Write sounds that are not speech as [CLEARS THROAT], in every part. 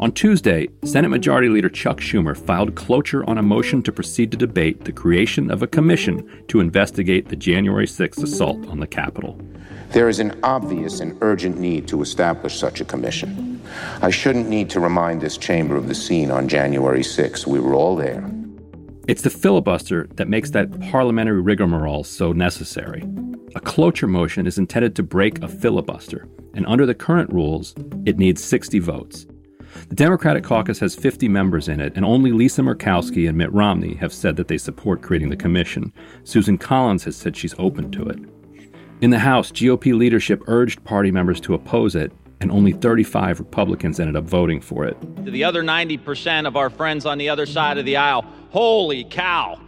On Tuesday, Senate Majority Leader Chuck Schumer filed cloture on a motion to proceed to debate the creation of a commission to investigate the January 6th assault on the Capitol. There is an obvious and urgent need to establish such a commission. I shouldn't need to remind this chamber of the scene on January 6th. We were all there. It's the filibuster that makes that parliamentary rigmarole so necessary. A cloture motion is intended to break a filibuster, and under the current rules, it needs 60 votes. The Democratic caucus has 50 members in it, and only Lisa Murkowski and Mitt Romney have said that they support creating the commission. Susan Collins has said she's open to it. In the House, GOP leadership urged party members to oppose it, and only 35 Republicans ended up voting for it. To the other 90% of our friends on the other side of the aisle, holy cow.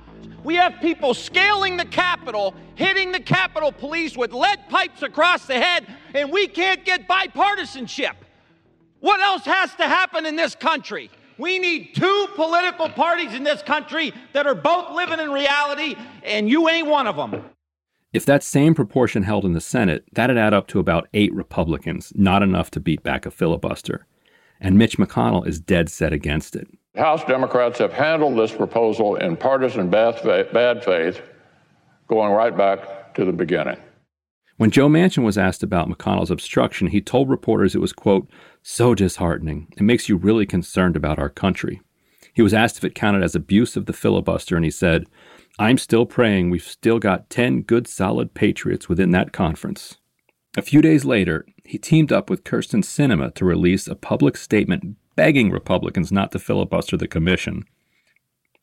We have people scaling the Capitol, hitting the Capitol Police with lead pipes across the head, and we can't get bipartisanship. What else has to happen in this country? We need two political parties in this country that are both living in reality, and you ain't one of them. If that same proportion held in the Senate, that'd add up to about eight Republicans, not enough to beat back a filibuster. And Mitch McConnell is dead set against it. House Democrats have handled this proposal in partisan bad faith, going right back to the beginning. When Joe Manchin was asked about McConnell's obstruction, he told reporters it was, quote, so disheartening. It makes you really concerned about our country. He was asked if it counted as abuse of the filibuster, and he said, I'm still praying we've still got 10 good, solid patriots within that conference. A few days later, he teamed up with Kyrsten Sinema to release a public statement begging Republicans not to filibuster the commission.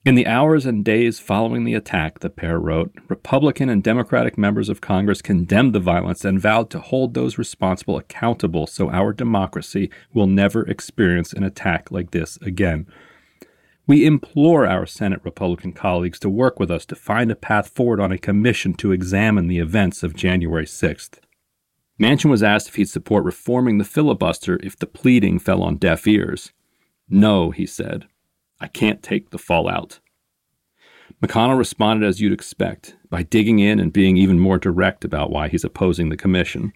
In the hours and days following the attack, the pair wrote, Republican and Democratic members of Congress condemned the violence and vowed to hold those responsible accountable so our democracy will never experience an attack like this again. We implore our Senate Republican colleagues to work with us to find a path forward on a commission to examine the events of January 6th. Manchin was asked if he'd support reforming the filibuster if the pleading fell on deaf ears. No, he said. I can't take the fallout. McConnell responded as you'd expect, by digging in and being even more direct about why he's opposing the commission.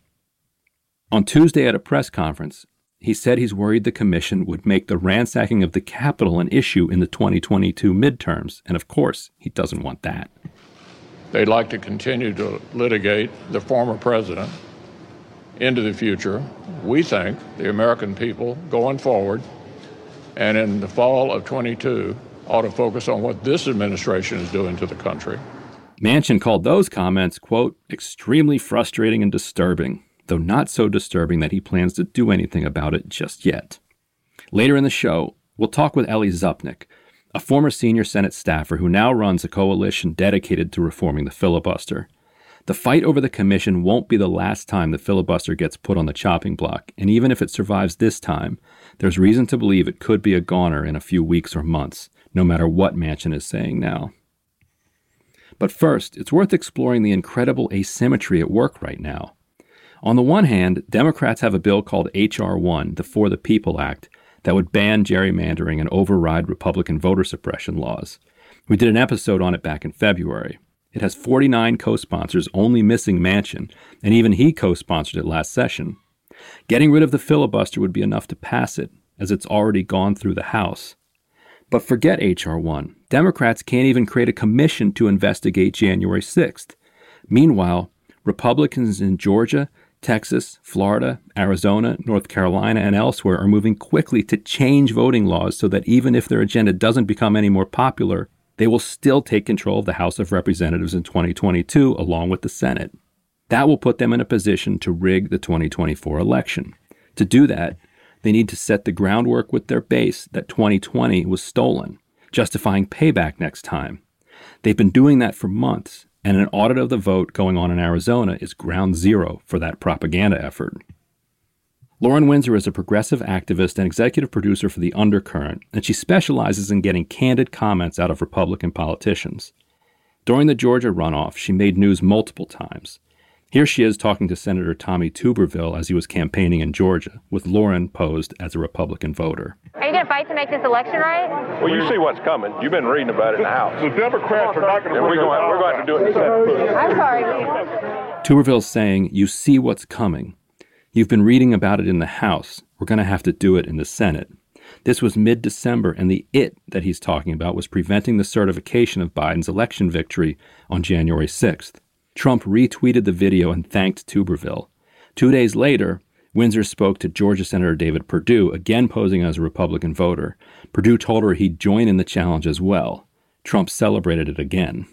On Tuesday at a press conference, he said he's worried the commission would make the ransacking of the Capitol an issue in the 2022 midterms, and of course, he doesn't want that. They'd like to continue to litigate the former president into the future. We think the American people going forward and in the fall of 22 ought to focus on what this administration is doing to the country. Manchin called those comments, quote, extremely frustrating and disturbing, though not so disturbing that he plans to do anything about it just yet. Later in the show, we'll talk with Ellie Zupnick, a former senior Senate staffer who now runs a coalition dedicated to reforming the filibuster. The fight over the commission won't be the last time the filibuster gets put on the chopping block, and even if it survives this time, there's reason to believe it could be a goner in a few weeks or months, no matter what Manchin is saying now. But first, it's worth exploring the incredible asymmetry at work right now. On the one hand, Democrats have a bill called H.R. 1, the For the People Act, that would ban gerrymandering and override Republican voter suppression laws. We did an episode on it back in February. It has 49 co sponsors, only missing Manchin, and even he co sponsored it last session. Getting rid of the filibuster would be enough to pass it, as it's already gone through the House. But forget H.R. 1. Democrats can't even create a commission to investigate January 6th. Meanwhile, Republicans in Georgia, Texas, Florida, Arizona, North Carolina, and elsewhere are moving quickly to change voting laws so that even if their agenda doesn't become any more popular, they will still take control of the House of Representatives in 2022 along with the Senate. That will put them in a position to rig the 2024 election. To do that, they need to set the groundwork with their base that 2020 was stolen, justifying payback next time. They've been doing that for months, and an audit of the vote going on in Arizona is ground zero for that propaganda effort. Lauren Windsor is a progressive activist and executive producer for The Undercurrent, and she specializes in getting candid comments out of Republican politicians. During the Georgia runoff, she made news multiple times. Here she is talking to Senator Tommy Tuberville as he was campaigning in Georgia, with Lauren posed as a Republican voter. Are you going to fight to make this election right? Well, you see what's coming. You've been reading about it in the House. The Democrats are not going to. And we're going, we're going to do it in the Senate. I'm sorry. Tuberville's saying, You see what's coming. You've been reading about it in the House. We're going to have to do it in the Senate. This was mid December, and the it that he's talking about was preventing the certification of Biden's election victory on January 6th. Trump retweeted the video and thanked Tuberville. Two days later, Windsor spoke to Georgia Senator David Perdue, again posing as a Republican voter. Perdue told her he'd join in the challenge as well. Trump celebrated it again.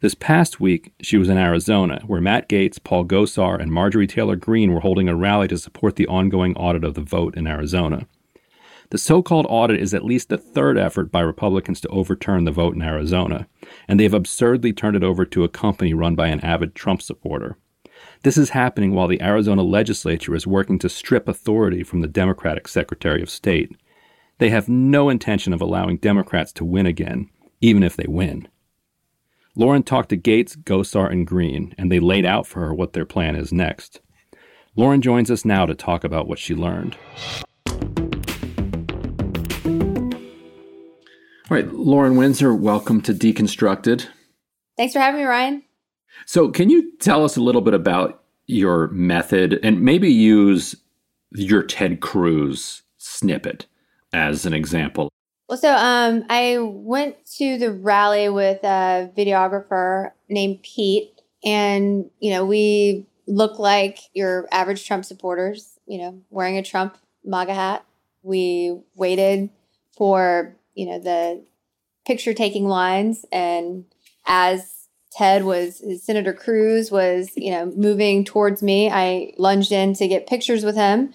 This past week, she was in Arizona, where Matt Gaetz, Paul Gosar, and Marjorie Taylor Greene were holding a rally to support the ongoing audit of the vote in Arizona. The so called audit is at least the third effort by Republicans to overturn the vote in Arizona, and they have absurdly turned it over to a company run by an avid Trump supporter. This is happening while the Arizona legislature is working to strip authority from the Democratic Secretary of State. They have no intention of allowing Democrats to win again, even if they win. Lauren talked to Gaetz, Gosar, and Greene, and they laid out for her what their plan is next. Lauren joins us now to talk about what she learned. All right, Lauren Windsor, welcome to Deconstructed. Thanks for having me, Ryan. So, can you tell us a little bit about your method and maybe use your Ted Cruz snippet as an example? Well, so um, I went to the rally with a videographer named Pete, and you know we look like your average Trump supporters. You know, wearing a Trump MAGA hat. We waited for you know the picture taking lines. And as ted was senator cruz was you know moving towards me i lunged in to get pictures with him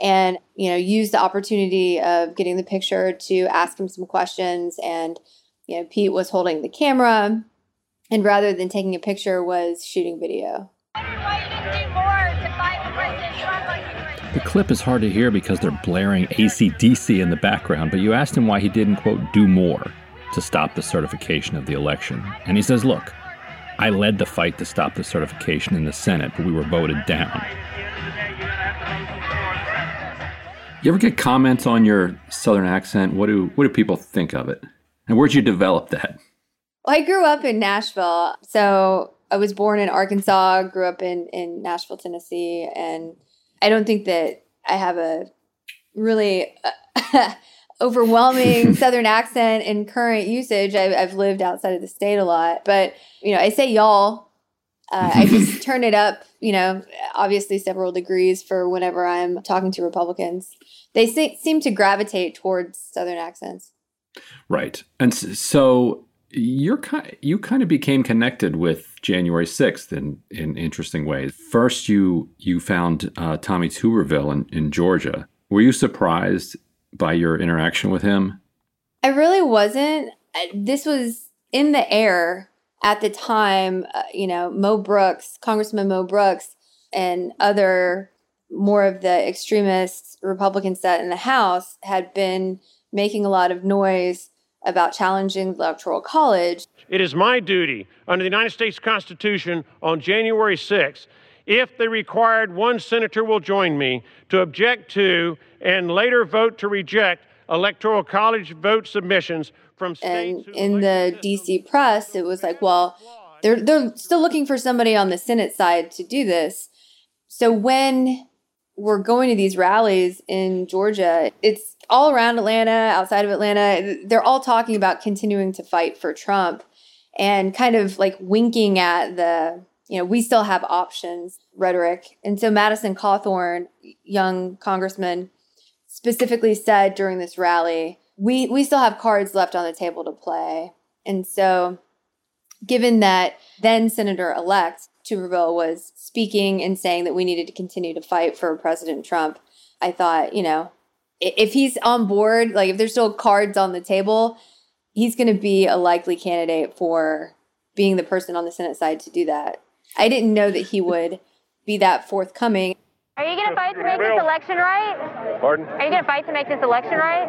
and you know used the opportunity of getting the picture to ask him some questions. And you know pete was holding the camera and rather than taking a picture was shooting video clip is hard to hear because they're blaring ACDC in the background, but you asked him why he didn't, quote, do more to stop the certification of the election. And he says, look, I led the fight to stop the certification in the Senate, but we were voted down. You ever get comments on your southern accent? What do what do people think of it? And where'd you develop that? Well, I grew up in Nashville. So I was born in Arkansas, grew up in, in Nashville, Tennessee, and I don't think that I have a really uh, [LAUGHS] overwhelming [LAUGHS] Southern accent in current usage. I've, I've, lived outside of the state a lot, but you know, I say y'all. Uh, I [LAUGHS] just turn it up, you know, obviously several degrees for whenever I'm talking to Republicans. They se- seem to gravitate towards Southern accents. Right, and so you're kind you kind of became connected with January 6th in in interesting ways. First, you you found uh, Tommy Tuberville in, in Georgia. Were you surprised by your interaction with him? I really wasn't. This was in the air at the time. Uh, you know, Mo Brooks, Congressman Mo Brooks, and other more of the extremist Republicans that in the House had been making a lot of noise about challenging the Electoral College. It is my duty under the United States Constitution on January 6th, if the required one senator will join me, to object to and later vote to reject Electoral College vote submissions from states. And in the DC press, it was like, well, they're, they're still looking for somebody on the Senate side to do this. So when we're going to these rallies in Georgia, it's all around Atlanta, outside of Atlanta, they're all talking about continuing to fight for Trump and kind of like winking at the, you know, we still have options rhetoric. And so Madison Cawthorn, young congressman, specifically said during this rally, we we still have cards left on the table to play. And so given that then Senator elect Tuberville was speaking and saying that we needed to continue to fight for President Trump, I thought, you know, if he's on board, like if there's still cards on the table, he's going to be a likely candidate for being the person on the Senate side to do that. I didn't know that he would be that forthcoming. Are you going to fight to make this election right? Pardon? Are you going to fight to make this election right?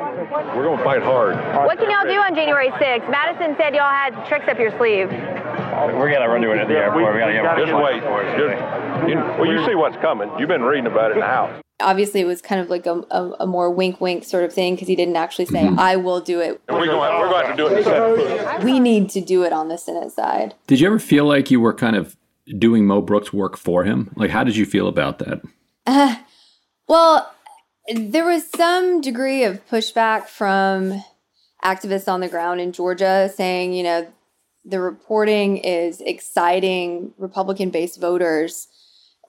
We're going to fight hard. What can y'all do on January 6th? Madison said y'all had tricks up your sleeve. We're gonna run to it at the airport. We, gotta get Just wait. Just, you, well, you see what's coming. You've been reading about it in the House. Obviously, it was kind of like a, a, a more wink wink sort of thing because he didn't actually say, I will do it. We're going, we're going to do it the We need to do it on the Senate side. Did you ever feel like you were kind of doing Mo Brooks' work for him? Like, how did you feel about that? Uh, [LAUGHS] well, there was some degree of pushback from activists on the ground in Georgia saying, you know, the reporting is exciting Republican based voters.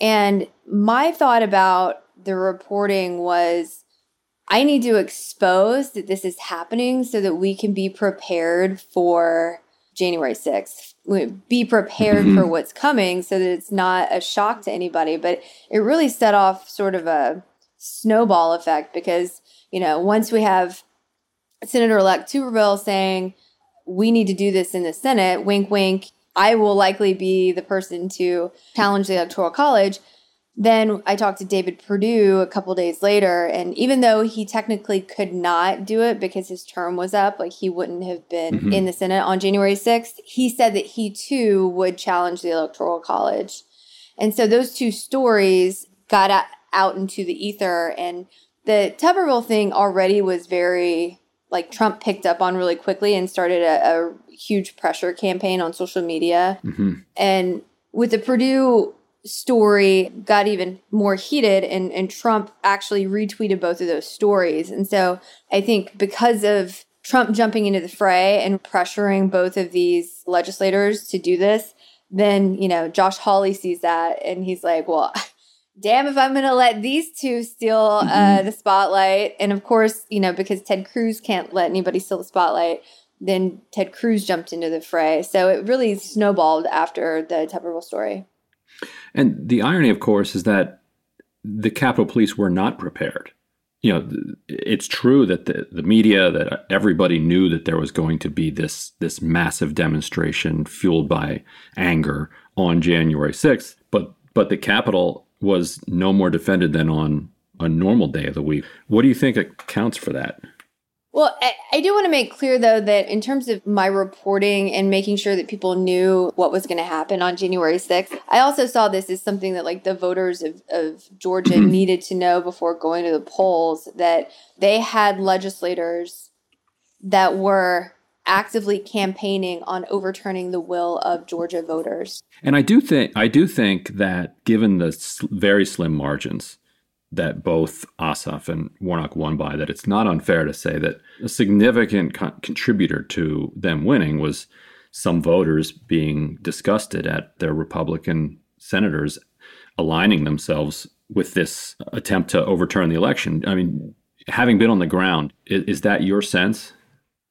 And my thought about the reporting was I need to expose that this is happening so that we can be prepared for January 6th. Be prepared for mm-hmm. what's coming so that it's not a shock to anybody. But it really set off sort of a snowball effect because, you know, once we have Senator elect Tuberville saying, we need to do this in the Senate, wink, wink, I will likely be the person to challenge the Electoral College. Then I talked to David Perdue a couple days later, and even though he technically could not do it because his term was up, like he wouldn't have been Mhm. in the Senate on January 6th, he said that he too would challenge the Electoral College. And so those two stories got out into the ether, and the Tuberville thing already was very like Trump picked up on really quickly and started a, a huge pressure campaign on social media. hmm And with the Perdue story got even more heated and, and Trump actually retweeted both of those stories. And so I think because of Trump jumping into the fray and pressuring both of these legislators to do this, then, you know, Josh Hawley sees that and he's like, well, [LAUGHS] damn if I'm going to let these two steal uh, the spotlight. And of course, you know, because Ted Cruz can't let anybody steal the spotlight, then Ted Cruz jumped into the fray. So it really snowballed after the Tuberville story. And the irony, of course, is that the Capitol Police were not prepared. You know, it's true that the, the media, that everybody knew that there was going to be this this massive demonstration fueled by anger on January 6th, but but the Capitol was no more defended than on a normal day of the week. What do you think accounts for that? Well, I, I do want to make clear, though, that in terms of my reporting and making sure that people knew what was going to happen on January 6th, I also saw this as something that, like, the voters of, of Georgia [CLEARS THROAT] needed to know before going to the polls that they had legislators that were actively campaigning on overturning the will of Georgia voters. And I do think I do think that given the s- very slim margins that both Ossoff and Warnock won by, that it's not unfair to say that a significant con- contributor to them winning was some voters being disgusted at their Republican senators aligning themselves with this attempt to overturn the election. I mean, having been on the ground, is, is that your sense?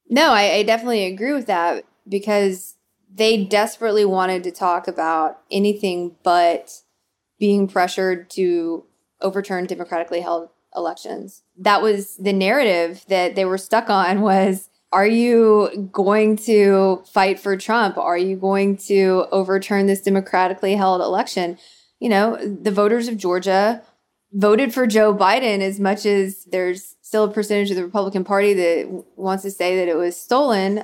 No, I, I definitely agree with that because they desperately wanted to talk about anything but being pressured to overturn democratically held elections. That was the narrative that they were stuck on [LAUGHS] was are you going to fight for Trump? Are you going to overturn this democratically held election? You know, the voters of Georgia voted for Joe Biden as much as there's still a percentage of the Republican Party that wants to say that it was stolen.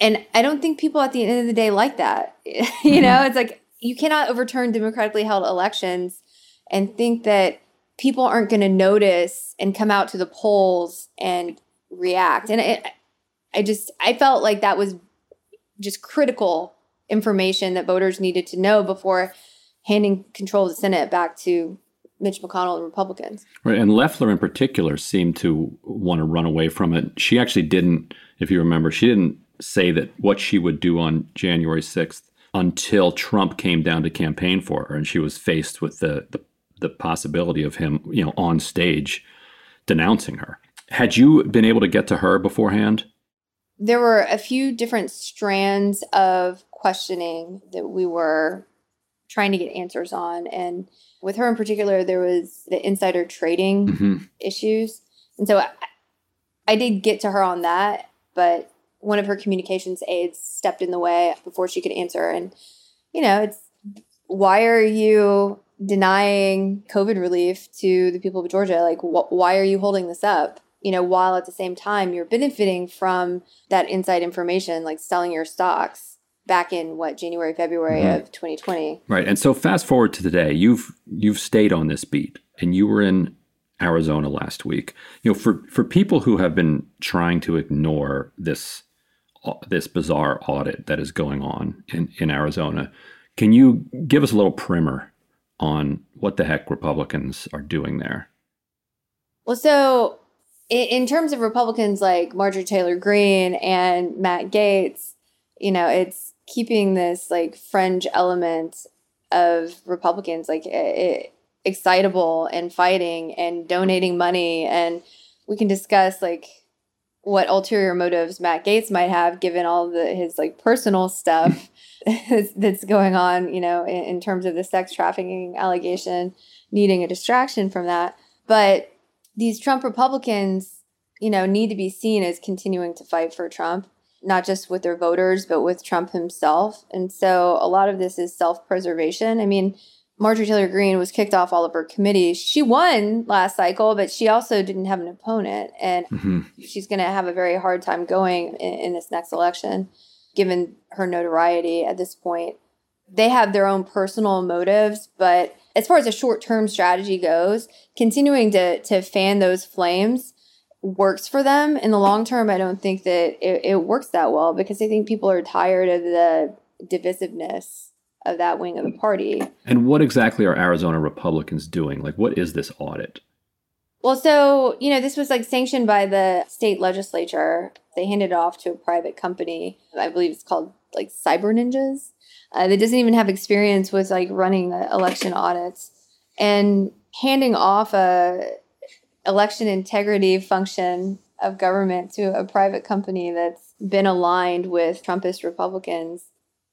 And I don't think people at the end of the day like that. [LAUGHS] you know, mm-hmm. it's like you cannot overturn democratically held elections and think that people aren't going to notice and come out to the polls and react. And it, I just, I felt like that was just critical information that voters needed to know before handing control of the Senate back to Mitch McConnell and Republicans. Right, and Loeffler in particular seemed to want to run away from it. She actually didn't, if you remember, she didn't say that what she would do on January 6th until Trump came down to campaign for her and she was faced with the the, the possibility of him, you know, on stage denouncing her. Had you been able to get to her beforehand? There were a few different strands of questioning that we were trying to get answers on. And with her in particular, there was the insider trading Mm-hmm. issues. And so I, I did get to her on that, but one of her communications aides stepped in the way before she could answer. And, you know, it's why are you denying COVID relief to the people of Georgia. Like, wh- why are you holding this up? You know, while at the same time you're benefiting from that inside information, like selling your stocks back in what January, February of 2020. Right. And so fast forward to today, you've you've stayed on this beat and you were in Arizona last week. You know, for for people who have been trying to ignore this uh, this bizarre audit that is going on in, in Arizona, can you give us a little primer on what the heck Republicans are doing there? Well, so in, in terms of Republicans like Marjorie Taylor Greene and Matt Gaetz, you know, it's keeping this like fringe element of Republicans like it, excitable and fighting and donating money and we can discuss like what ulterior motives Matt Gaetz might have given all the his like personal stuff [LAUGHS] that's going on, you know, in, in terms of the sex trafficking allegation, needing a distraction from that. But these Trump Republicans, you know, need to be seen as continuing to fight for Trump, not just with their voters, but with Trump himself. And so a lot of this is self preservation. I mean, Marjorie Taylor Greene was kicked off all of her committees. She won last cycle, but she also didn't have an opponent. And mm-hmm. she's going to have a very hard time going in, in this next election, given her notoriety at this point. They have their own personal motives, but as far as a short term strategy goes, continuing to, to fan those flames works for them. In the long term, I don't think that it, it works that well because I think people are tired of the divisiveness of that wing of the party. And what exactly are Arizona Republicans doing? Like, what is this audit? Well, so, you know, this was like sanctioned by the state legislature. They handed it off to a private company. I believe it's called like Cyber Ninjas. Uh, that doesn't even have experience with like running election audits and handing off a election integrity function of government to a private company that's been aligned with Trumpist Republicans.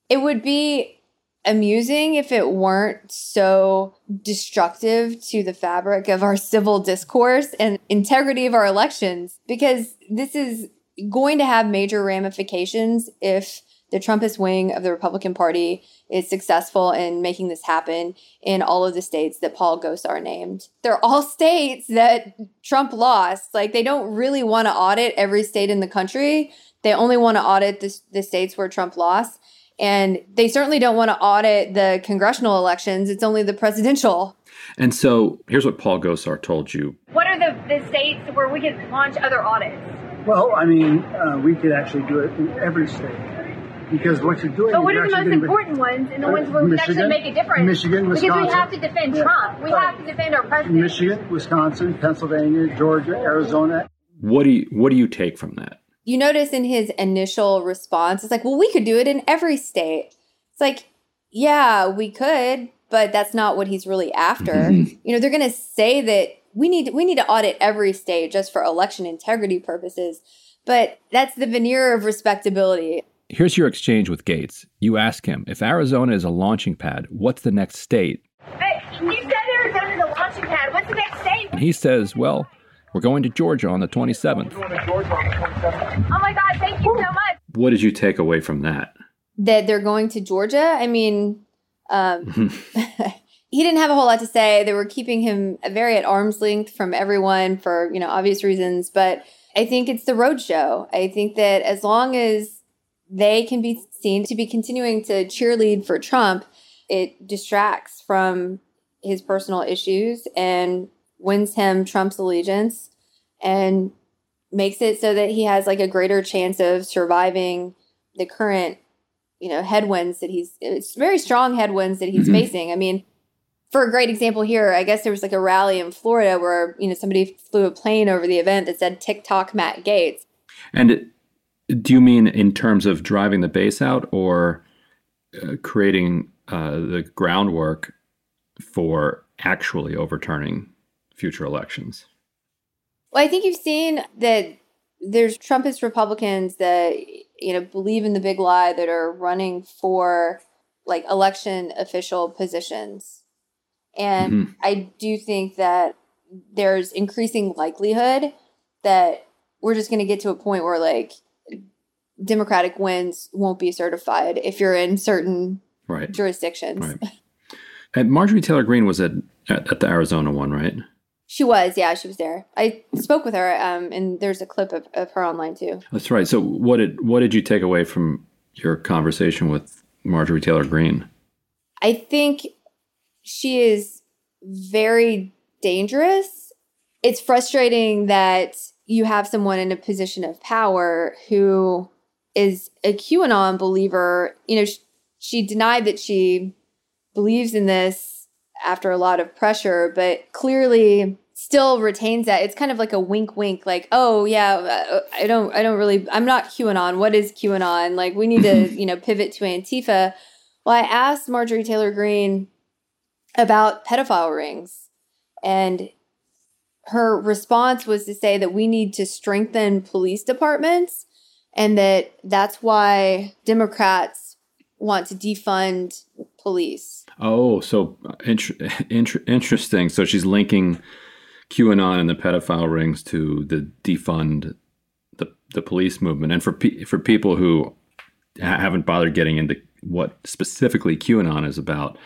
It would be amusing if it weren't so destructive to the fabric of our civil discourse and integrity of our elections, because this is going to have major ramifications if the Trumpist wing of the Republican Party is successful in making this happen in all of the states that Paul Gosar named. They're all [LAUGHS] states that Trump lost. Like they don't really want to audit every state in the country. They only want to audit the, the states where Trump lost. And they certainly don't want to audit the congressional elections. It's only the presidential. And so here's what Paul Gosar told you. What are the, the states where we could launch other audits? Well, I mean, uh, we could actually do it in every state. Because what you're doing But what are the most important ones and the uh, ones where we can actually make a difference? Michigan, Wisconsin. Because we have to defend. Trump. We right. have to defend our president. Michigan, Wisconsin, Pennsylvania, Georgia, Arizona. What do you what do you take from that? you notice in his initial response, it's like, well, we could do it in every state. It's like, yeah, we could, but that's not what he's really after. Mm-hmm. You know, they're going to say that we need we need to audit every state just for election integrity purposes, but that's the veneer of respectability. Here's your exchange with Gaetz. You ask him if Arizona is a launching pad, what's the next state? But you said Arizona's a launching pad. What's the next state? And he says, well, we're going to Georgia on the 27th. Oh my God, thank you so much. What did you take away from that? That they're going to Georgia? I mean, um, [LAUGHS] he didn't have a whole lot to say. They were keeping him very at arm's length from everyone for, you know, obvious reasons. But I think it's the roadshow. I think that as long as they can be seen to be continuing to cheerlead for Trump, it distracts from his personal issues and wins him Trump's allegiance and makes it so that he has like a greater chance of surviving the current you know headwinds that he's it's very strong headwinds that he's mm-hmm. facing i mean for a great example here i guess there was like a rally in florida where you know somebody flew a plane over the event that said tiktok matt Gaetz. and do you mean in terms of driving the base out or uh, creating uh, the groundwork for actually overturning future elections? Well, I think you've seen that there's Trumpist Republicans that you know believe in the big lie that are running for like election official positions. And mm-hmm. I do think that there's increasing likelihood that we're just going to get to a point where like democratic wins won't be certified if you're in certain right. jurisdictions. Right. And Marjorie Taylor Greene was at, at, at the Arizona one, right? She was, yeah, she was there. I spoke with her, um, and there's a clip of, of her online too. That's right. So what did what did you take away from your conversation with Marjorie Taylor Greene? I think she is very dangerous. It's frustrating that you have someone in a position of power who is a QAnon believer. You know, she, she denied that she believes in this after a lot of pressure, but clearly still retains that. It's kind of like a wink, wink, like, oh yeah, uh, I don't, I don't really, I'm not QAnon. What is QAnon? Like, we need to, [LAUGHS] you know, pivot to Antifa. Well, I asked Marjorie Taylor Greene about pedophile rings, and her response was to say that we need to strengthen police departments, and that that's why Democrats want to defund police. Oh, so int- [LAUGHS] int- interesting. So she's linking QAnon and the pedophile rings to the defund the the police movement, and for pe- for people who ha- haven't bothered getting into what specifically QAnon is about,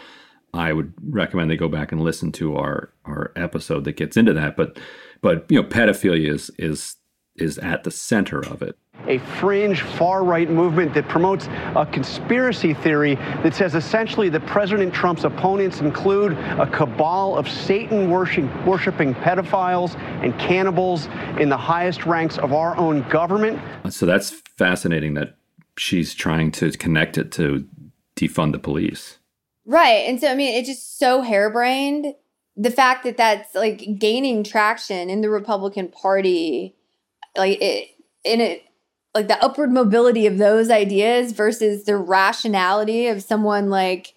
I would recommend they go back and listen to our our episode that gets into that. But but you know, pedophilia is is is at the center of it a fringe far right movement that promotes a conspiracy theory that says essentially that President Trump's opponents include a cabal of Satan worshiping pedophiles and cannibals in the highest ranks of our own government. So that's fascinating that she's trying to connect it to defund the police. Right. And so, I mean, it's just so harebrained. The fact that that's like gaining traction in the Republican Party, like it, in it, like the upward mobility of those ideas versus the rationality of someone like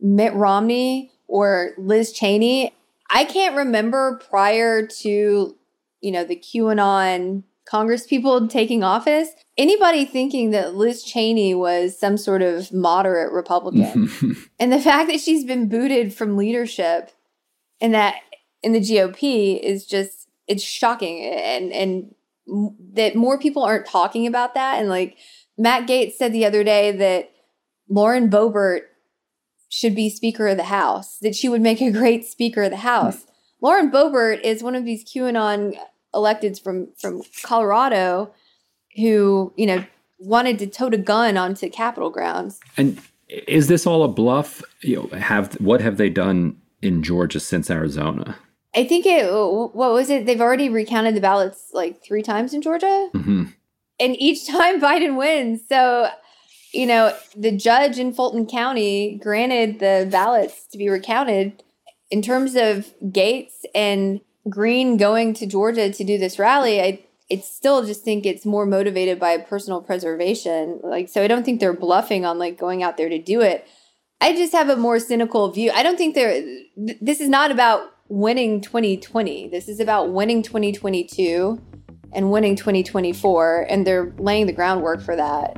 Mitt Romney or Liz Cheney. I can't remember prior to, you know, the QAnon Congress people taking office, anybody thinking that Liz Cheney was some sort of moderate Republican. [LAUGHS] and the fact that she's been booted from leadership and that in the GOP is just it's shocking and and that more people aren't talking about that. And like Matt Gaetz said the other day that Lauren Boebert should be Speaker of the House, that she would make a great Speaker of the House. Hmm. Lauren Boebert is one of these QAnon electeds from from Colorado who, you know, wanted to tote a gun onto Capitol grounds. And is this all a bluff? You know, have what have they done in Georgia since Arizona? I think it. What was it? They've already recounted the ballots like three times in Georgia, mm-hmm. and each [LAUGHS] time Biden wins. So, you know, the judge in Fulton County granted the ballots to be recounted. In terms of Gaetz and Greene going to Georgia to do this rally, I it still just think it's more motivated by personal preservation. Like, so I don't think they're bluffing on like going out there to do it. I just have a more cynical view. I don't think they're. Th- this is not about winning 2020. This is about winning 2022 and winning 2024, and they're laying the groundwork for that.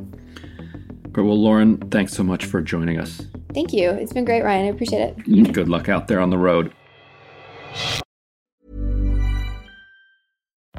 Great. Well, Lauren, thanks so much for joining us. Thank you. It's been great, Ryan. I appreciate it. Good luck out there on the road.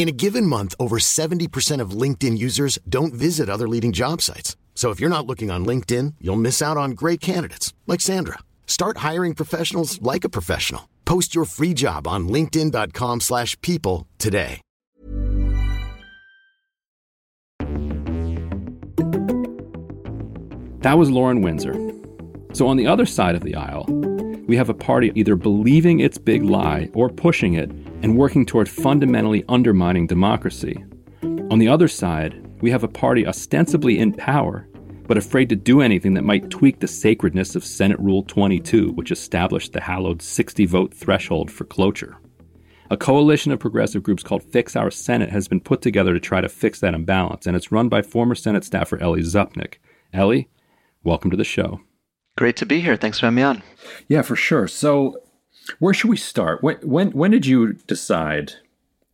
In a given month, over 70% of LinkedIn users don't visit other leading job sites. So if you're not looking on LinkedIn, you'll miss out on great candidates like Sandra. Start hiring professionals like a professional. Post your free job on linkedin.com/people today. That was Lauren Windsor. So on the other side of the aisle, we have a party either believing its big lie or pushing it and working toward fundamentally undermining democracy. On the other side, we have a party ostensibly in power, but afraid to do anything that might tweak the sacredness of Senate Rule 22, which established the hallowed 60 vote threshold for cloture. A coalition of progressive groups called Fix Our Senate has been put together to try to fix that imbalance, and it's run by former Senate staffer Ellie Zupnick. Ellie, welcome to the show. Great to be here. Thanks for having me on. Yeah, for sure. So, where should we start? When when when did you decide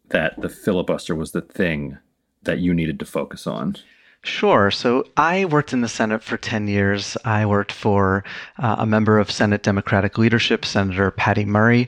that the filibuster was the thing that you needed to focus on? Sure. So I worked in the Senate for 10 years. I worked for uh, a member of Senate Democratic leadership, Senator Patty Murray.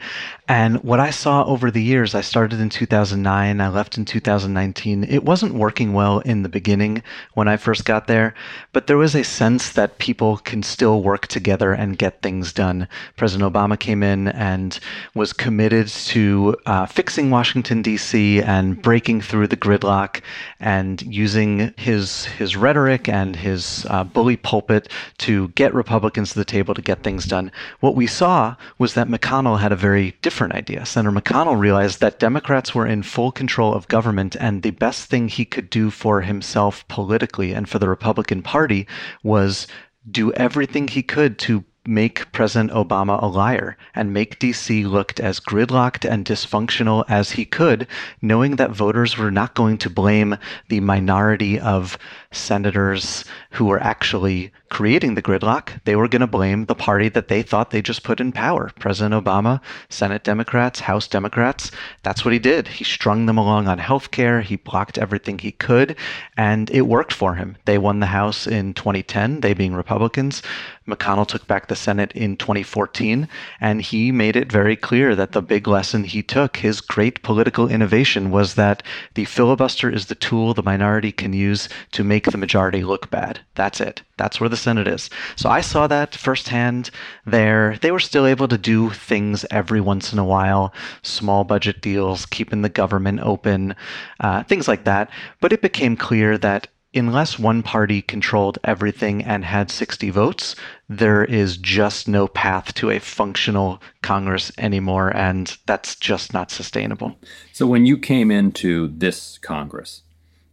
And what I saw over the years, I started in 2009, I left in 2019. It wasn't working well in the beginning when I first got there, but there was a sense that people can still work together and get things done. President Obama came in and was committed to uh, fixing Washington, D.C., and breaking through the gridlock and using his his rhetoric and his uh, bully pulpit to get Republicans to the table to get things done. What we saw was that McConnell had a very different idea. Senator McConnell realized that Democrats were in full control of government, and the best thing he could do for himself politically and for the Republican Party was do everything he could to make President Obama a liar and make DC looked as gridlocked and dysfunctional as he could, knowing that voters were not going to blame the minority of senators who were actually creating the gridlock. They were going to blame the party that they thought they just put in power President Obama, Senate Democrats, House Democrats. That's what he did. He strung them along on health care, he blocked everything he could, and it worked for him. They won the House in 2010, they being Republicans. McConnell took back the Senate in 2014, and he made it very clear that the big lesson he took, his great political innovation, was that the filibuster is the tool the minority can use to make the majority look bad. That's it. That's where the Senate is. So I saw that firsthand there. They were still able to do things every once in a while, small budget deals, keeping the government open, uh, things like that. But it became clear that unless one party controlled everything and had 60 votes, there is just no path to a functional Congress anymore, and that's just not sustainable. So when you came into this Congress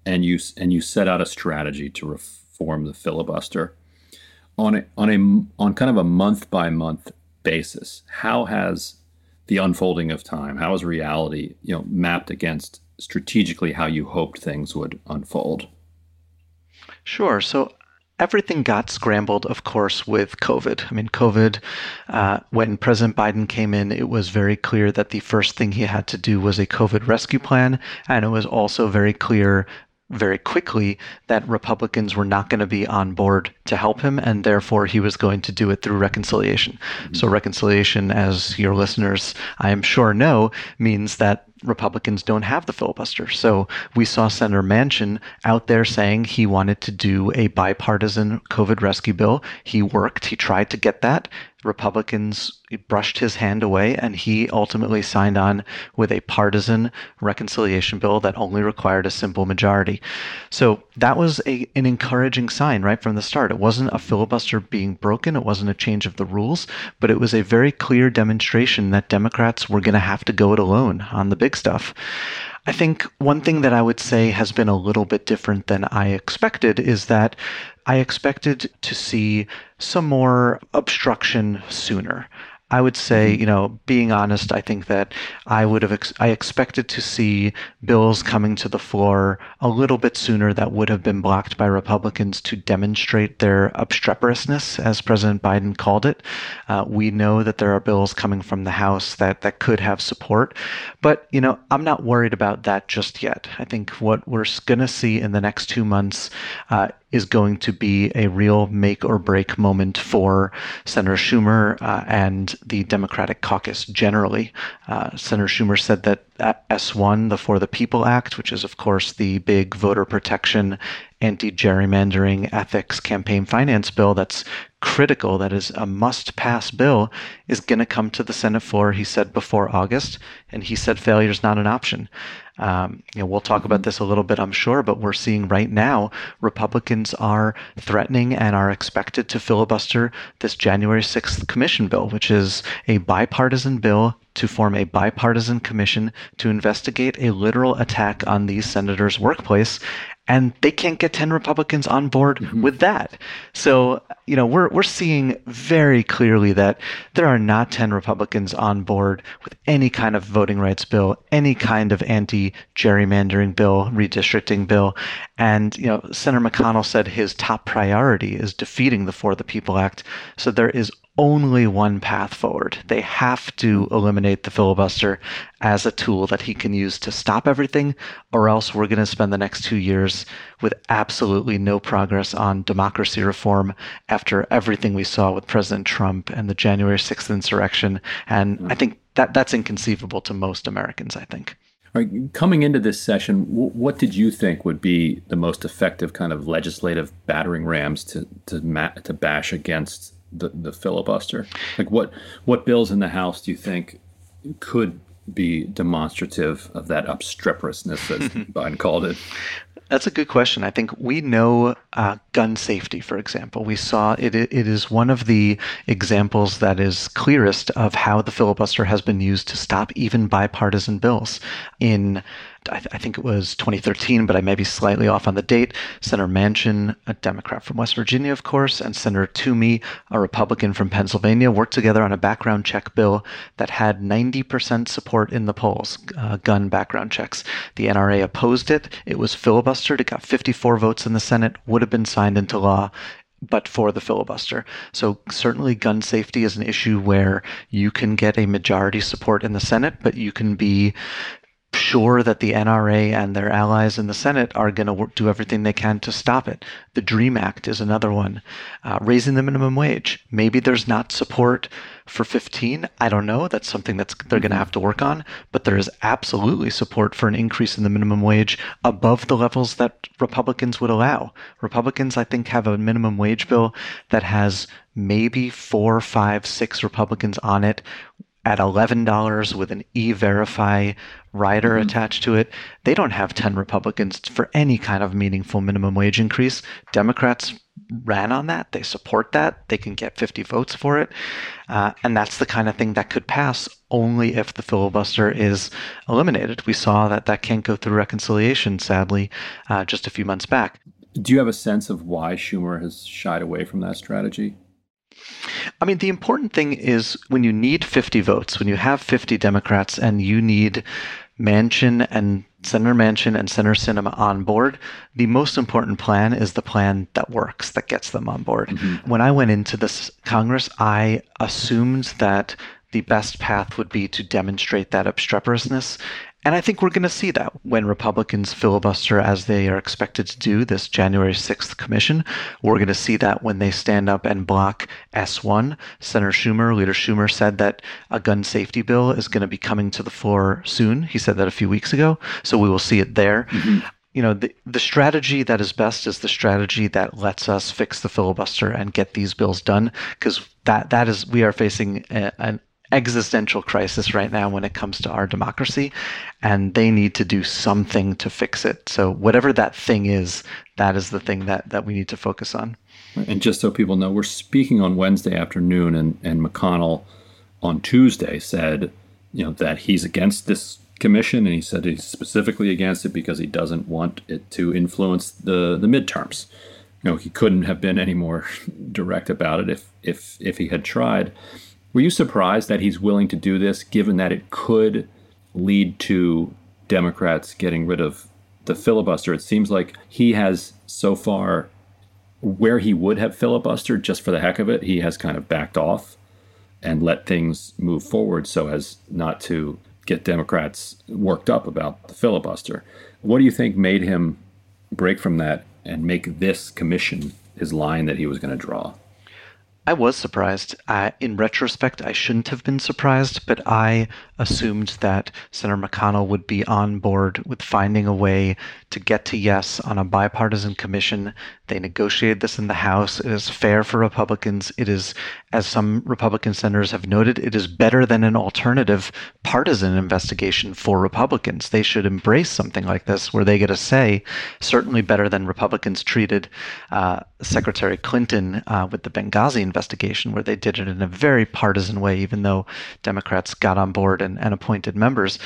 and you and you set out a strategy to reform the filibuster on a, on a on kind of a month by month basis, how has the unfolding of time, how has reality, you know, mapped against strategically how you hoped things would unfold? Sure. So everything got scrambled, of course, with COVID. I mean, COVID, uh, when President Biden came in, it was very clear that the first thing he had to do was a COVID rescue plan. And it was also very clear very quickly that Republicans were not going to be on board to help him, and therefore he was going to do it through reconciliation. Mm-hmm. So, reconciliation, as your listeners, I am sure, know, means that Republicans don't have the filibuster. So we saw Senator Manchin out there saying he wanted to do a bipartisan COVID rescue bill. He worked, he tried to get that. Republicans brushed his hand away, and he ultimately signed on with a partisan reconciliation bill that only required a simple majority. So that was a, an encouraging sign right from the start. It wasn't a filibuster being broken, it wasn't a change of the rules, but it was a very clear demonstration that Democrats were going to have to go it alone on the big stuff. I think one thing that I would say has been a little bit different than I expected is that I expected to see some more obstruction sooner. I would say, mm-hmm. you know, being honest, I think that I would have ex- I expected to see bills coming to the floor a little bit sooner that would have been blocked by Republicans to demonstrate their obstreperousness, as President Biden called it. Uh, we know that there are bills coming from the House that that could have support, but you know, I'm not worried about that just yet. I think what we're going to see in the next two months uh, is going to be a real make or break moment for Senator Schumer uh, and the Democratic caucus generally. Uh, Senator Schumer said that S1, the For the People Act, which is, of course, the big voter protection, anti gerrymandering, ethics, campaign finance bill that's critical, that is a must pass bill, is going to come to the Senate floor, he said, before August. And he said failure is not an option. Um, you know, we'll talk about this a little bit, I'm sure, but we're seeing right now Republicans are threatening and are expected to filibuster this January 6th commission bill, which is a bipartisan bill to form a bipartisan commission to investigate a literal attack on these senators' workplace and they can't get 10 Republicans on board mm-hmm. with that. So, you know, we're, we're seeing very clearly that there are not 10 Republicans on board with any kind of voting rights bill, any kind of anti gerrymandering bill, redistricting bill. And, you know, Senator McConnell said his top priority is defeating the For the People Act. So there is only one path forward. They have to eliminate the filibuster as a tool that he can use to stop everything, or else we're going to spend the next two years with absolutely no progress on democracy reform after everything we saw with President Trump and the January 6th insurrection. And I think that that's inconceivable to most Americans, I think. Coming into this session, what did you think would be the most effective kind of legislative battering rams to to, ma- to bash against the, the filibuster? Like what what bills in the House do you think could be demonstrative of that obstreperousness, as [LAUGHS] Biden called it? That's a good question. I think we know uh, gun safety, for example. We saw it, it is one of the examples that is clearest of how the filibuster has been used to stop even bipartisan bills. In I, th- I, think it was 2013, but I may be slightly off on the date. Senator Manchin, a Democrat from West Virginia, of course, and Senator Toomey, a Republican from Pennsylvania, worked together on a background check bill that had 90% support in the polls, uh, gun background checks. The NRA opposed it. It was filibustered. It got 54 votes in the Senate, would have been signed into law but for the filibuster. So certainly gun safety is an issue where you can get a majority support in the Senate, but you can be sure that the NRA and their allies in the Senate are going to do everything they can to stop it. The DREAM Act is another one. Uh, raising the minimum wage. Maybe there's not support for 15. I don't know. That's something that's they're going to have to work on. But there is absolutely support for an increase in the minimum wage above the levels that Republicans would allow. Republicans, I think, have a minimum wage bill that has maybe four, five, six Republicans on it at $11 with an e-verify rider mm-hmm. attached to it. They don't have 10 Republicans for any kind of meaningful minimum wage increase. Democrats ran on that. They support that. They can get 50 votes for it. Uh, and that's the kind of thing that could pass only if the filibuster is eliminated. We saw that that can't go through reconciliation, sadly, uh, just a few months back. Do you have a sense of why Schumer has shied away from that strategy? I mean, the important thing is when you need 50 votes, when you have 50 Democrats and you need Manchin and Senator Manchin and Senator Sinema on board, the most important plan is the plan that works, that gets them on board. Mm-hmm. When I went into this Congress, I assumed that the best path would be to demonstrate that obstreperousness and I think we're going to see that when Republicans filibuster as they are expected to do this January 6th commission. We're going to see that when they stand up and block S1. Senator Schumer, Leader Schumer said that a gun safety bill is going to be coming to the floor soon. He said that a few weeks ago. So we will see it there. Mm-hmm you know the, the strategy that is best is the strategy that lets us fix the filibuster and get these bills done because that that is we are facing a, an existential crisis right now when it comes to our democracy, and they need to do something to fix it. So whatever that thing is, that is the thing that that we need to focus on. And just so people know, we're speaking on Wednesday afternoon, and and McConnell on Tuesday said, you know, that he's against this commission, and he said he's specifically against it because he doesn't want it to influence the the midterms. You know, he couldn't have been any more [LAUGHS] direct about it if if if he had tried. Were you surprised that he's willing to do this, given that it could lead to Democrats getting rid of the filibuster? It seems like he has so far, where he would have filibustered just for the heck of it, he has kind of backed off and let things move forward so as not to get Democrats worked up about the filibuster. What do you think made him break from that and make this commission his line that he was going to draw? I was surprised. In retrospect, I shouldn't have been surprised, but I assumed that Senator McConnell would be on board with finding a way to get to yes on a bipartisan commission. They negotiated this in the House. It is fair for Republicans. It is, as some Republican senators have noted, it is better than an alternative partisan investigation for Republicans. They should embrace something like this where they get a say, certainly better than Republicans treated uh, Secretary Clinton uh, with the Benghazi investigation, where they did it in a very partisan way, even though Democrats got on board and, and appointed members.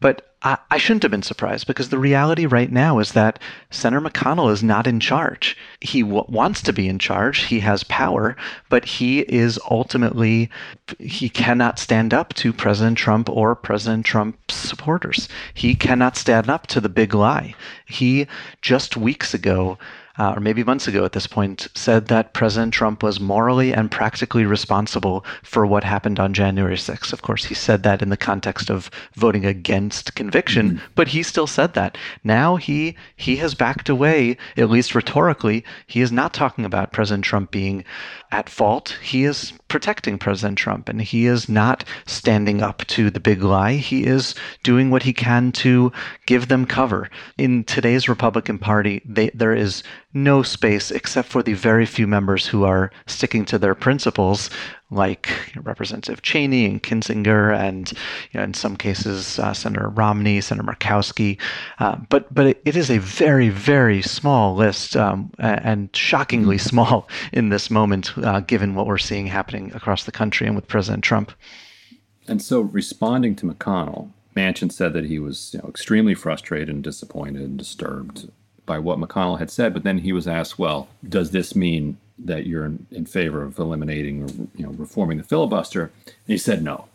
But I, shouldn't have been surprised because the reality right now is that Senator McConnell is not in charge. He w- wants to be in charge, he has power, but he is ultimately, he cannot stand up to President Trump or President Trump's supporters. He cannot stand up to the big lie. He just weeks ago uh, or maybe months ago at this point, said that President Trump was morally and practically responsible for what happened on January 6th. Of course, he said that in the context of voting against conviction, mm-hmm. but he still said that. Now he he has backed away, at least rhetorically. He is not talking about President Trump being at fault. He is protecting President Trump and he is not standing up to the big lie. He is doing what he can to give them cover. In today's Republican Party, they, there is no space except for the very few members who are sticking to their principles, like Representative Cheney and Kinzinger, and you know, in some cases uh, Senator Romney, Senator Murkowski. Uh, but but it, it is a very very small list, um, and shockingly mm-hmm. small [LAUGHS] in this moment, uh, given what we're seeing happening across the country and with President Trump. And so, responding to McConnell, Manchin said that he was you know, extremely frustrated and disappointed and disturbed by what McConnell had said, but then he was asked, "Well, does this mean that you're in, in favor of eliminating or you know reforming the filibuster?" And he said, "No.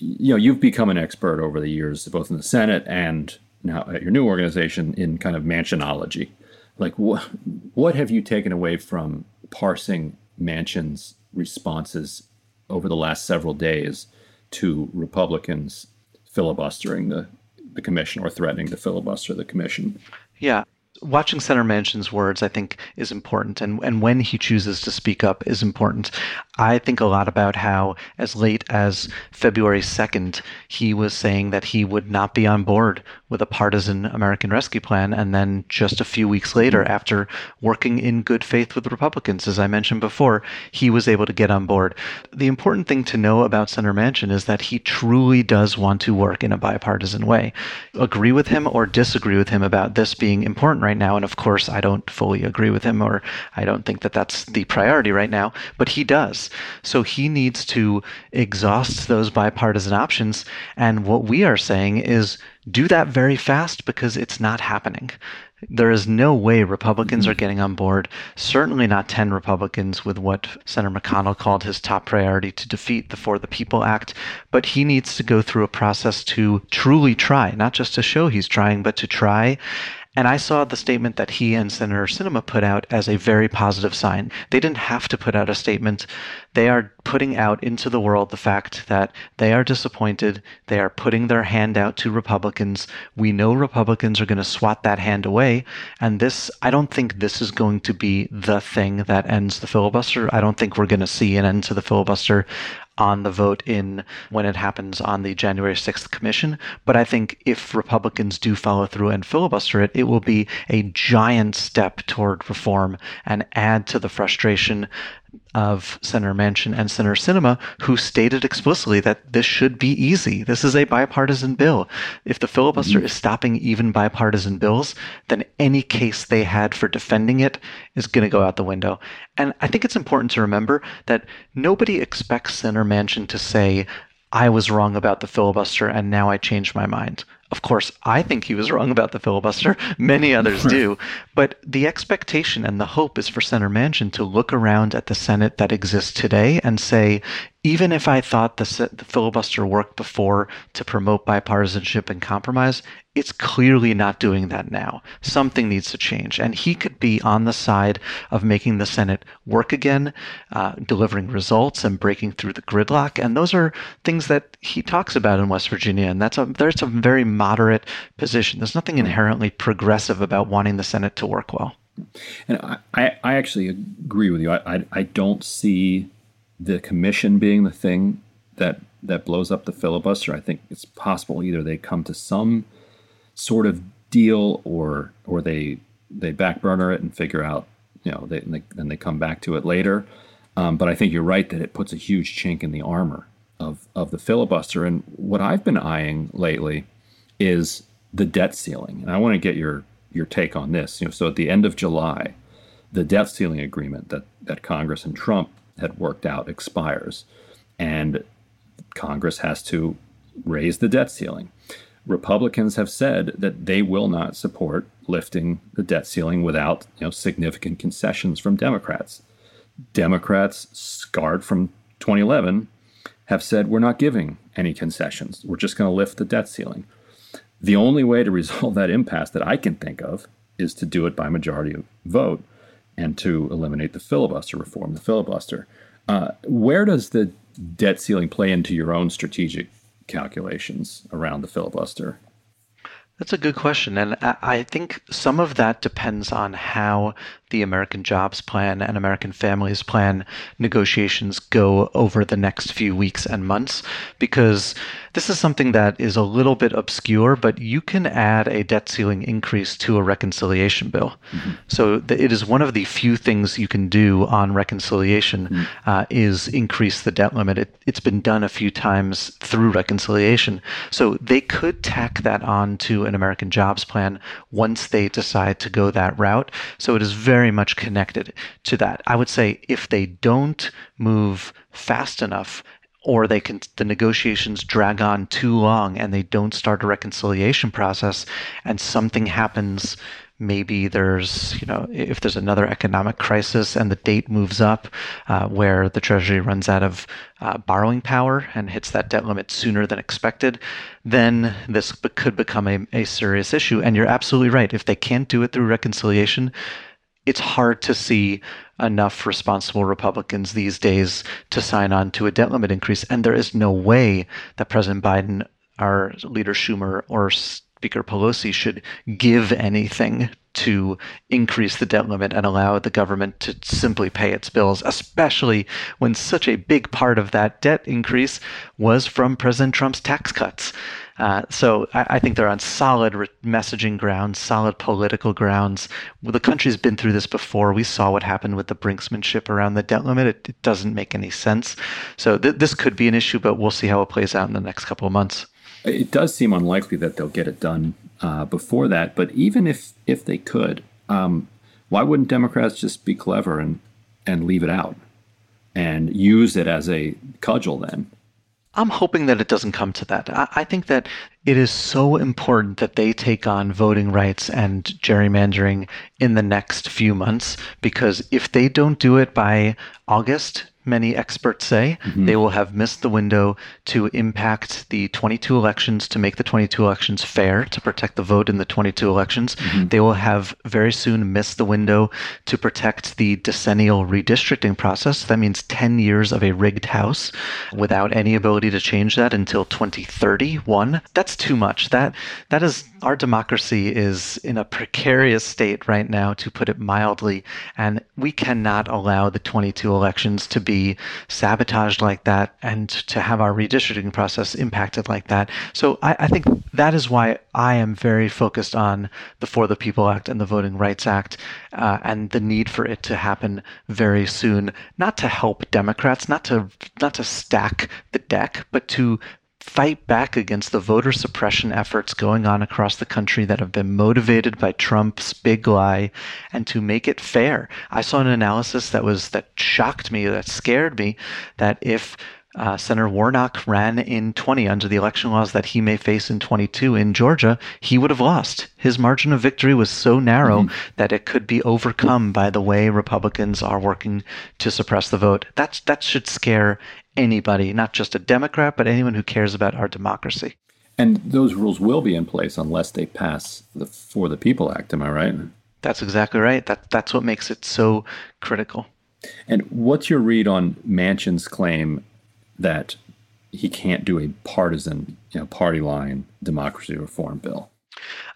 You know, you've become an expert over the years, both in the Senate and now at your new organization in kind of Manchinology. Like, what what have you taken away from parsing Manchin's responses over the last several days to Republicans filibustering the the commission or threatening to filibuster the commission?" Yeah, watching Senator Manchin's words, I think, is important, and, and when he chooses to speak up is important. I think a lot about how, as late as February 2nd, he was saying that he would not be on board with a partisan American Rescue Plan, and then just a few weeks later, after working in good faith with Republicans, as I mentioned before, he was able to get on board. The important thing to know about Senator Manchin is that he truly does want to work in a bipartisan way. Agree with him or disagree with him about this being important right now. And of course, I don't fully agree with him, or I don't think that that's the priority right now, but he does. So he needs to exhaust those bipartisan options. And what we are saying is do that very fast because it's not happening. There is no way Republicans are getting on board, certainly not 10 Republicans with what Senator McConnell called his top priority to defeat the For the People Act. But he needs to go through a process to truly try, not just to show he's trying, but to try and I saw the statement that he and Senator Sinema put out as a very positive sign. They didn't have to put out a statement. They are putting out into the world the fact that they are disappointed. They are putting their hand out to Republicans. We know Republicans are going to swat that hand away. And this, I don't think this is going to be the thing that ends the filibuster. I don't think we're going to see an end to the filibuster on the vote in when it happens on the January 6th commission. But I think if Republicans do follow through and filibuster it, it will be a giant step toward reform and add to the frustration of Senator Manchin and Senator Sinema, who stated explicitly that this should be easy. This is a bipartisan bill. If the filibuster mm-hmm. is stopping even bipartisan bills, then any case they had for defending it is going to go out the window. And I think it's important to remember that nobody expects Senator Manchin to say, I was wrong about the filibuster and now I changed my mind. Of course, I think he was wrong about the filibuster. Many others do. But the expectation and the hope is for Senator Manchin to look around at the Senate that exists today and say, even if I thought the, the, filibuster worked before to promote bipartisanship and compromise, it's clearly not doing that now. Something needs to change. And he could be on the side of making the Senate work again, uh, delivering results and breaking through the gridlock. And those are things that he talks about in West Virginia. And that's a, there's a very moderate position. There's nothing inherently progressive about wanting the Senate to work well. And I, I actually agree with you. I, I, I don't see the commission being the thing that that blows up the filibuster. I think it's possible either they come to some sort of deal or or they they backburner it and figure out you know they, they then they come back to it later. Um, but I think you're right that it puts a huge chink in the armor of of the filibuster. And what I've been eyeing lately is the debt ceiling, and I want to get your your take on this. You know, so at the end of July, the debt ceiling agreement that, that Congress and Trump had worked out expires. And Congress has to raise the debt ceiling. Republicans have said that they will not support lifting the debt ceiling without you know, significant concessions from Democrats. Democrats, scarred from 2011, have said we're not giving any concessions. We're just going to lift the debt ceiling. The only way to resolve that impasse that I can think of is to do it by majority vote and to eliminate the filibuster, reform the filibuster. Uh, where does the debt ceiling play into your own strategic calculations around the filibuster? That's a good question. And I think some of that depends on how the American Jobs Plan and American Families Plan negotiations go over the next few weeks and months, because this is something that is a little bit obscure, but you can add a debt ceiling increase to a reconciliation bill. Mm-hmm. So it is one of the few things you can do on reconciliation mm-hmm. uh, is increase the debt limit. It, it's been done a few times through reconciliation. So they could tack that on to an American Jobs Plan once they decide to go that route. So it is very very much connected to that. I would say if they don't move fast enough or they can the negotiations drag on too long and they don't start a reconciliation process and something happens maybe there's you know if there's another economic crisis and the date moves up uh, where the treasury runs out of uh, borrowing power and hits that debt limit sooner than expected then this could become a, a serious issue and you're absolutely right if they can't do it through reconciliation it's hard to see enough responsible Republicans these days to sign on to a debt limit increase. And there is no way that President Biden, our leader Schumer, or Speaker Pelosi should give anything to increase the debt limit and allow the government to simply pay its bills, especially when such a big part of that debt increase was from President Trump's tax cuts. Uh, so I, I, think they're on solid re- messaging grounds, solid political grounds. Well, the country's been through this before. We saw what happened with the brinksmanship around the debt limit. It, it doesn't make any sense. So th- this could be an issue, but we'll see how it plays out in the next couple of months. It does seem unlikely that they'll get it done uh, before that. But even if if they could, um, why wouldn't Democrats just be clever and and leave it out and use it as a cudgel then? I'm hoping that it doesn't come to that. I, I, think that it is so important that they take on voting rights and gerrymandering in the next few months because if they don't do it by August, many experts say. Mm-hmm. They will have missed the window to impact the 22 elections, to make the 22 elections fair, to protect the vote in the 22 elections. Mm-hmm. They will have very soon missed the window to protect the decennial redistricting process. That means 10 years of a rigged house without any ability to change that until 2031. That's too much. That that is our democracy is in a precarious state right now, to put it mildly, and we cannot allow the 22 elections to be sabotaged like that and to have our redistricting process impacted like that. So I, I think that is why I am very focused on the For the People Act and the Voting Rights Act uh, and the need for it to happen very soon, not to help Democrats, not to not to stack the deck, but to fight back against the voter suppression efforts going on across the country that have been motivated by Trump's big lie and to make it fair. I saw an analysis that was that shocked me, that scared me, that if uh, Senator Warnock ran in 20 under the election laws that he may face in 22 in Georgia, he would have lost. His margin of victory was so narrow mm-hmm. that it could be overcome by the way Republicans are working to suppress the vote. That's, that should scare anybody, not just a Democrat, but anyone who cares about our democracy. And those rules will be in place unless they pass the For the People Act. Am I right? That's exactly right. That that's what makes it so critical. And what's your read on Manchin's claim that he can't do a partisan, you know, party line democracy reform bill?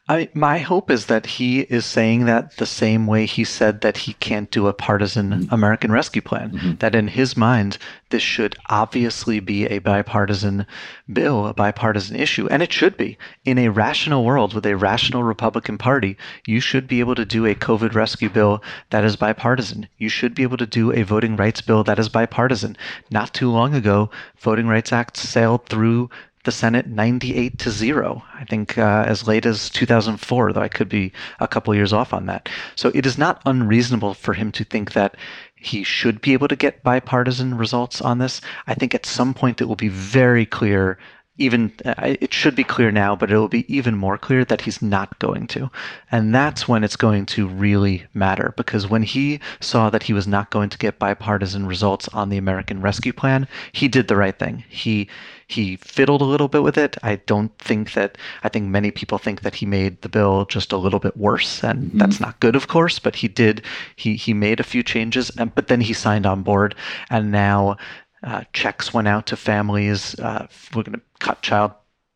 I, my hope is that he is saying that the same way he said that he can't do a partisan mm-hmm. American Rescue Plan. Mm-hmm. That in his mind, this should obviously be a bipartisan bill, a bipartisan issue, and it should be. In a rational world with a rational Republican Party, you should be able to do a COVID rescue bill that is bipartisan. You should be able to do a voting rights bill that is bipartisan. Not too long ago, Voting Rights Act sailed through the Senate 98 to 0. I think uh, as late as 2004, though I could be a couple years off on that. So it is not unreasonable for him to think that he should be able to get bipartisan results on this. I think at some point it will be very clear even uh, it should be clear now, but it will be even more clear that he's not going to. And that's when it's going to really matter because when he saw that he was not going to get bipartisan results on the American Rescue Plan, he did the right thing. He he fiddled a little bit with it. I don't think that I think many people think that he made the bill just a little bit worse and mm-hmm. that's not good of course, but he did he he made a few changes and but then he signed on board and now uh, checks went out to families. Uh, we're going to cut child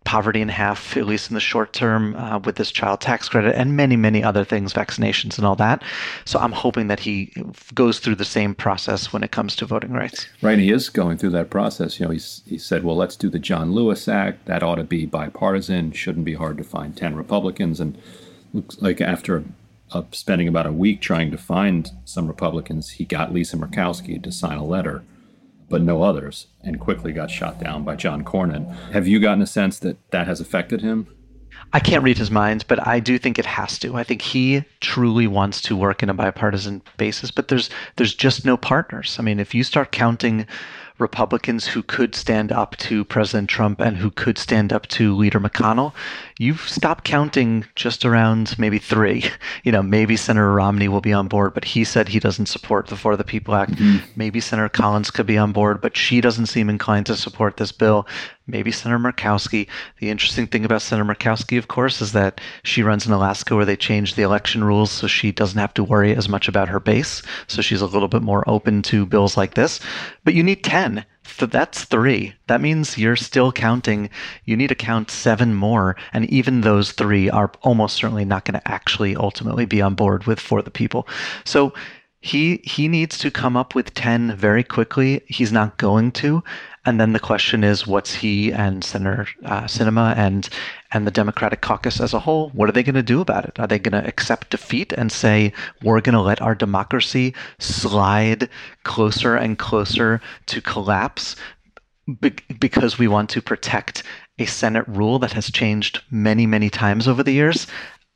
poverty in half, at least in the short term, uh, with this child tax credit and many, many other things, vaccinations and all that. So I'm hoping that he goes through the same process when it comes to voting rights. Right, he is going through that process. You know, he's, he said, well, let's do the John Lewis Act. That ought to be bipartisan. Shouldn't be hard to find 10 Republicans. And looks like after uh, spending about a week trying to find some Republicans, he got Lisa Murkowski to sign a letter but no others, and quickly got shot down by John Cornyn. Have you gotten a sense that that has affected him? I can't read his mind, but I do think it has to. I think he truly wants to work in a bipartisan basis, but there's there's just no partners. I mean, if you start counting Republicans who could stand up to President Trump and who could stand up to Leader McConnell, you've stopped counting just around maybe three. [LAUGHS] You know, maybe Senator Romney will be on board, but he said he doesn't support the For the People Act. Mm-hmm. Maybe Senator Collins could be on board, but she doesn't seem inclined to support this bill. Maybe Senator Murkowski. The interesting thing about Senator Murkowski, of course, is that she runs in Alaska where they changed the election rules so she doesn't have to worry as much about her base. So she's a little bit more open to bills like this. But you need 10. So that's three. That means you're still counting. You need to count seven more. And even those three are almost certainly not going to actually ultimately be on board with For the People. So he he needs to come up with 10 very quickly. He's not going to. And then the question is, what's he and Senator uh, Sinema and and the Democratic caucus as a whole, what are they going to do about it? Are they going to accept defeat and say we're going to let our democracy slide closer and closer to collapse be- because we want to protect a Senate rule that has changed many, many times over the years?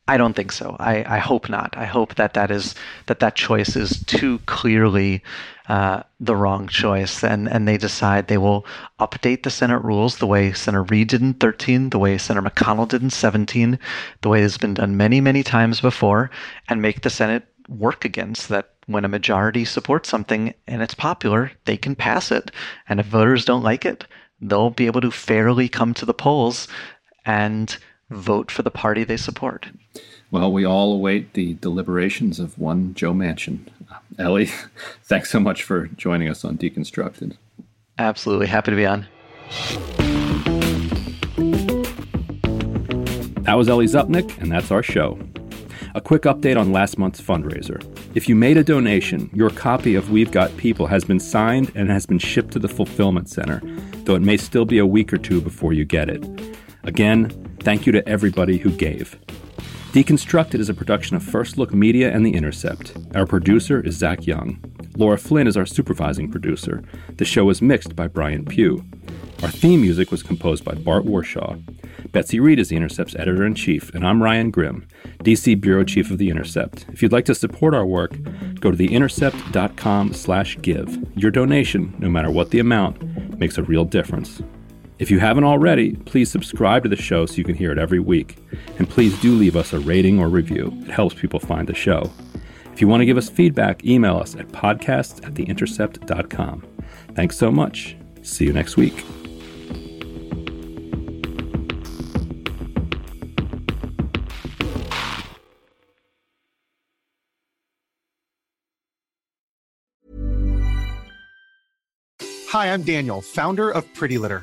I don't think so. I, I hope not. I hope that that is that that choice is too clearly uh, the wrong choice, and and they decide they will update the Senate rules the way Senator Reid did in 13, the way Senator McConnell did in 17, the way it's been done many many times before, and make the Senate work again so that when a majority supports something and it's popular, they can pass it, and if voters don't like it, they'll be able to fairly come to the polls and vote for the party they support. Well, we all await the deliberations of one Joe Manchin. Uh, Ellie, [LAUGHS] thanks so much for joining us on Deconstructed. Absolutely. Happy to be on. That was Ellie Zupnick, and that's our show. A quick update on last month's fundraiser. If you made a donation, your copy of We've Got People has been signed and has been shipped to the Fulfillment Center, though it may still be a week or two before you get it. Again, thank you to everybody who gave. Deconstructed is a production of First Look Media and The Intercept. Our producer is Zach Young. Laura Flynn is our supervising producer. The show is mixed by Brian Pugh. Our theme music was composed by Bart Warshaw. Betsy Reed is The Intercept's editor in chief, and I'm Ryan Grim, DC Bureau Chief of The Intercept. If you'd like to support our work, go to theintercept.com/give. Your donation, no matter what the amount, makes a real difference. If you haven't already, please subscribe to the show so you can hear it every week. And please do leave us a rating or review. It helps people find the show. If you want to give us feedback, email us at podcasts at theintercept.com. Thanks so much. See you next week. Hi, I'm Daniel, founder of Pretty Litter.